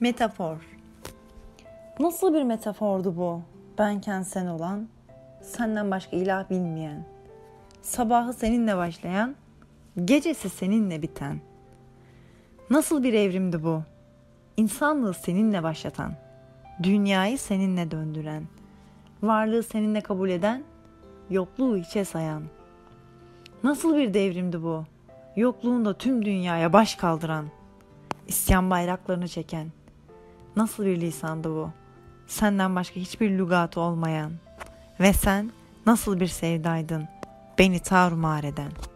Metafor Nasıl bir metafordu bu? Benken sen olan, senden başka ilah bilmeyen, sabahı seninle başlayan, gecesi seninle biten. Nasıl bir evrimdi bu? İnsanlığı seninle başlatan, dünyayı seninle döndüren, varlığı seninle kabul eden, yokluğu içe sayan. Nasıl bir devrimdi bu? Yokluğunda tüm dünyaya baş kaldıran, isyan bayraklarını çeken. Nasıl bir lisandı bu? Senden başka hiçbir lügatı olmayan. Ve sen nasıl bir sevdaydın? Beni tarumar eden.''